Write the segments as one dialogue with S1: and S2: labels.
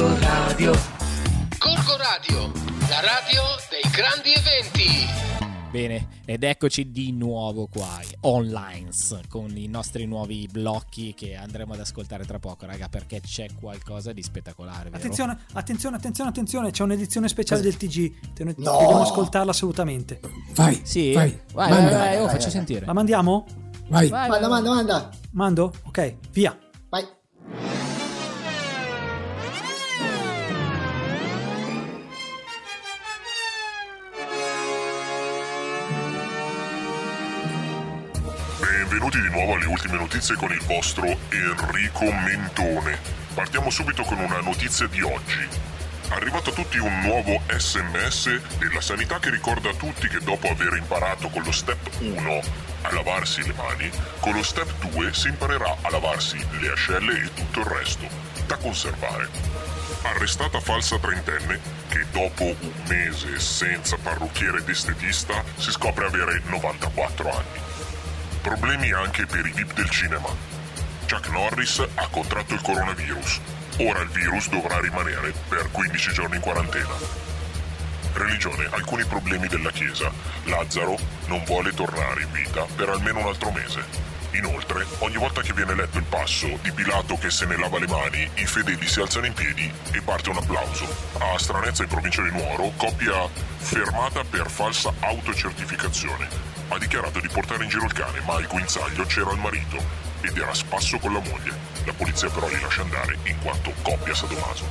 S1: Corco Radio. Corco Radio, la radio dei grandi eventi. Bene, ed eccoci di nuovo qua, online, con i nostri nuovi blocchi che andremo ad ascoltare tra poco, raga, perché c'è qualcosa di spettacolare. Vero?
S2: Attenzione, attenzione, attenzione, c'è un'edizione speciale Cosa? del TG, Te no. dobbiamo ascoltarla assolutamente.
S3: Vai,
S1: sì,
S3: vai,
S1: vai,
S3: manda,
S1: vai, vai, oh, vai, faccio vai, sentire.
S2: La mandiamo?
S3: Vai,
S1: vai
S4: manda, manda, manda.
S2: Mando? Ok, via.
S4: Vai.
S5: Benvenuti di nuovo alle ultime notizie con il vostro Enrico Mentone. Partiamo subito con una notizia di oggi. Arrivato a tutti un nuovo sms della sanità che ricorda a tutti che dopo aver imparato con lo step 1 a lavarsi le mani, con lo step 2 si imparerà a lavarsi le ascelle e tutto il resto, da conservare. Arrestata falsa trentenne che dopo un mese senza parrucchiere ed estetista si scopre avere 94 anni. Problemi anche per i VIP del cinema. Chuck Norris ha contratto il coronavirus. Ora il virus dovrà rimanere per 15 giorni in quarantena. Religione, alcuni problemi della Chiesa. Lazzaro non vuole tornare in vita per almeno un altro mese. Inoltre, ogni volta che viene letto il passo di Pilato che se ne lava le mani, i fedeli si alzano in piedi e parte un applauso. A Stranezza in provincia di Nuoro, coppia fermata per falsa autocertificazione. Ha dichiarato di portare in giro il cane, ma al guinzaglio c'era il marito ed era a spasso con la moglie. La polizia però li lascia andare in quanto coppia sadomaso.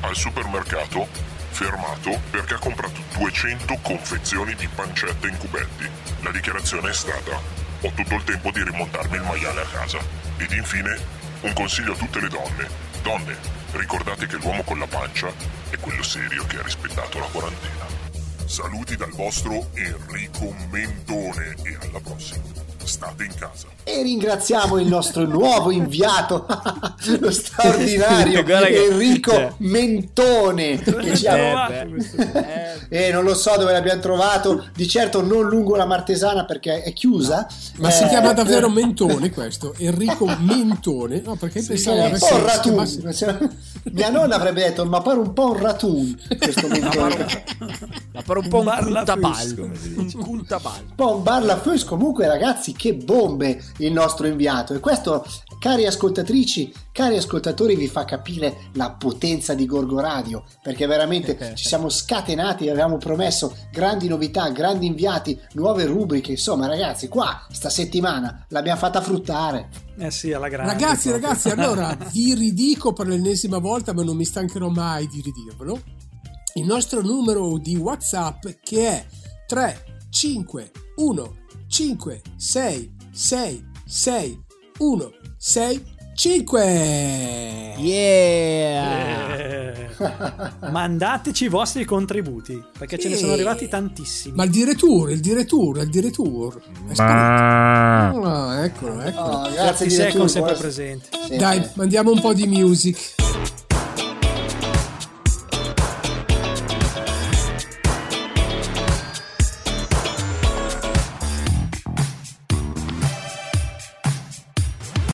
S5: Al supermercato, fermato perché ha comprato 200 confezioni di pancette in cubetti. La dichiarazione è stata ho tutto il tempo di rimontarmi il maiale a casa. Ed infine, un consiglio a tutte le donne. Donne, ricordate che l'uomo con la pancia è quello serio che ha rispettato la quarantena. Saluti dal vostro Enrico Mentone e alla prossima. State in casa.
S4: E ringraziamo il nostro nuovo inviato, lo straordinario
S1: che-
S4: Enrico
S1: cioè.
S4: Mentone. Che ci ha...
S1: Eh. Eh,
S4: Eh, non lo so dove l'abbiamo trovato, di certo non lungo la Martesana perché è chiusa.
S3: Ma si
S4: Eh,
S3: chiama davvero Mentone questo? Enrico Mentone? No, perché pensavo
S4: È un
S3: avesse-
S4: po' un
S3: si
S4: ratun.
S3: chiamasse-
S4: Mia nonna avrebbe detto, ma pare un po' un ratun questo Mentone.
S1: Ma per un po' un dice. Un
S4: po' un barla fus, comunque ragazzi che bombe il nostro inviato e questo cari ascoltatrici cari ascoltatori vi fa capire la potenza di Gorgo Radio perché veramente ci siamo scatenati e avevamo promesso grandi novità grandi inviati nuove rubriche insomma ragazzi qua sta settimana l'abbiamo fatta fruttare
S2: Eh sì, alla grande.
S3: Ragazzi,
S2: proprio.
S3: ragazzi, allora vi ridico per l'ennesima volta, ma non mi stancherò mai di ridirvelo. Il nostro numero di WhatsApp che è 3 5 1 5 6 6 6 1 6 5.
S1: Yeah!
S2: Eh, mandateci i vostri contributi perché ce ne sono arrivati tantissimi.
S3: Ma il direttour, il direttour, il direttour. È sparito. Ah, eccolo, eccolo.
S4: Oh,
S2: Grazie
S4: grazie
S2: di
S4: direttore,
S2: Secon sempre presente.
S4: Sì,
S3: Dai, mandiamo un po' di music.